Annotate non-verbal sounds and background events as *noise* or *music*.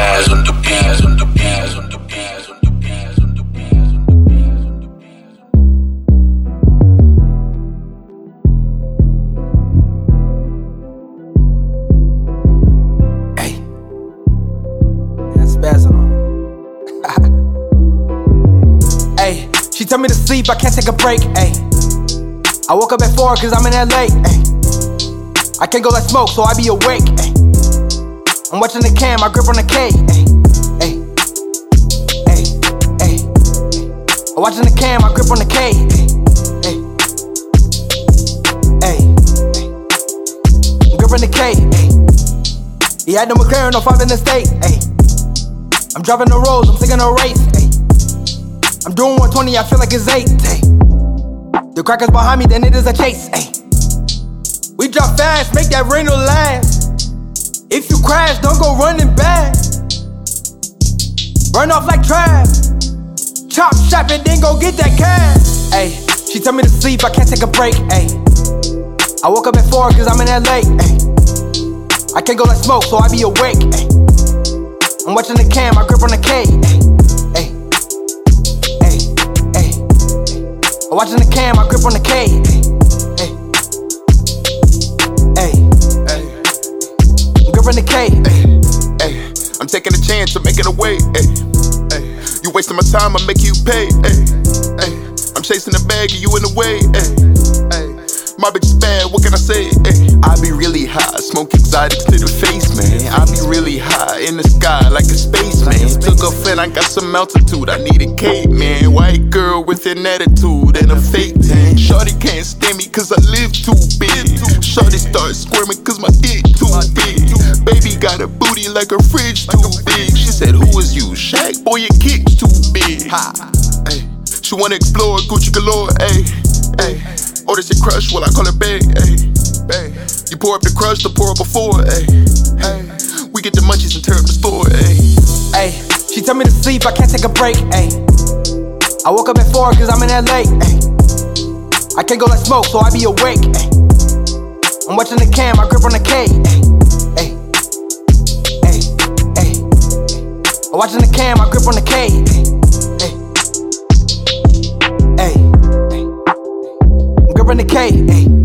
pies, on the. *laughs* Hey, she tell me to sleep, I can't take a break. Hey. I woke up at 4 cause I'm in LA. Hey. I can't go like smoke, so I be awake. Ay. I'm watching the cam, I grip on the K. Ay. Ay. Ay. Ay. I'm watching the cam, I grip on the K. Ay. Ay. Ay. I'm gripping the K. Ay. He had no McLaren, no five in the state. Ay. I'm driving the roads, I'm singing a race. Ay. I'm doing 120, I feel like it's eight. Ay. The crackers behind me, then it is a chase. Ay. We drop fast, make that rain last. If you crash, don't go running back. Run off like trash. Chop shop and then go get that cash. Ay, she tell me to sleep, I can't take a break. Ay, I woke up at 4 cause I'm in LA. Ay, I can't go like smoke, so I be awake. Ay, I'm watching the cam, I grip on the K. Ay, ay, ay, ay. I'm watching the cam, I grip on the K. Ay, I'm gripping the K. Ay, I'm taking a chance, I'm making a way. Ay, ay, you wasting my time, I make you pay. Ay, ay, I'm chasing the bag and you in the way. Ay, ay, my bitch is bad, what can I say? Ay, I be really high, smoke exotics to the face, man. I be really high in the sky like a spaceman. Took off and I got some altitude, I need a cape, man. White girl with an attitude and a fake tan. Shorty can't stand me cause I live too big. Shorty start squirming cause my dick too big. Got a booty like a fridge too big. She said, Who is you? Shaq, boy, your kick's too big. Ha. Ay. She wanna explore Gucci galore, ayy, ayy. Oh, this your crush, well, I call it bae, ayy, bae. You pour up the crush, to pour up before, ayy, ayy. We get the munchies and tear up the store, ayy. Ay, she tell me to sleep, I can't take a break. Ay, I woke up at 4 cause I'm in LA. Ay, I can't go like smoke, so I be awake. Ay, I'm watching the cam, I grip on the K. Ay, watching the cam, I grip on the K. Ay, ay, ay. I'm gripping the K. Ay.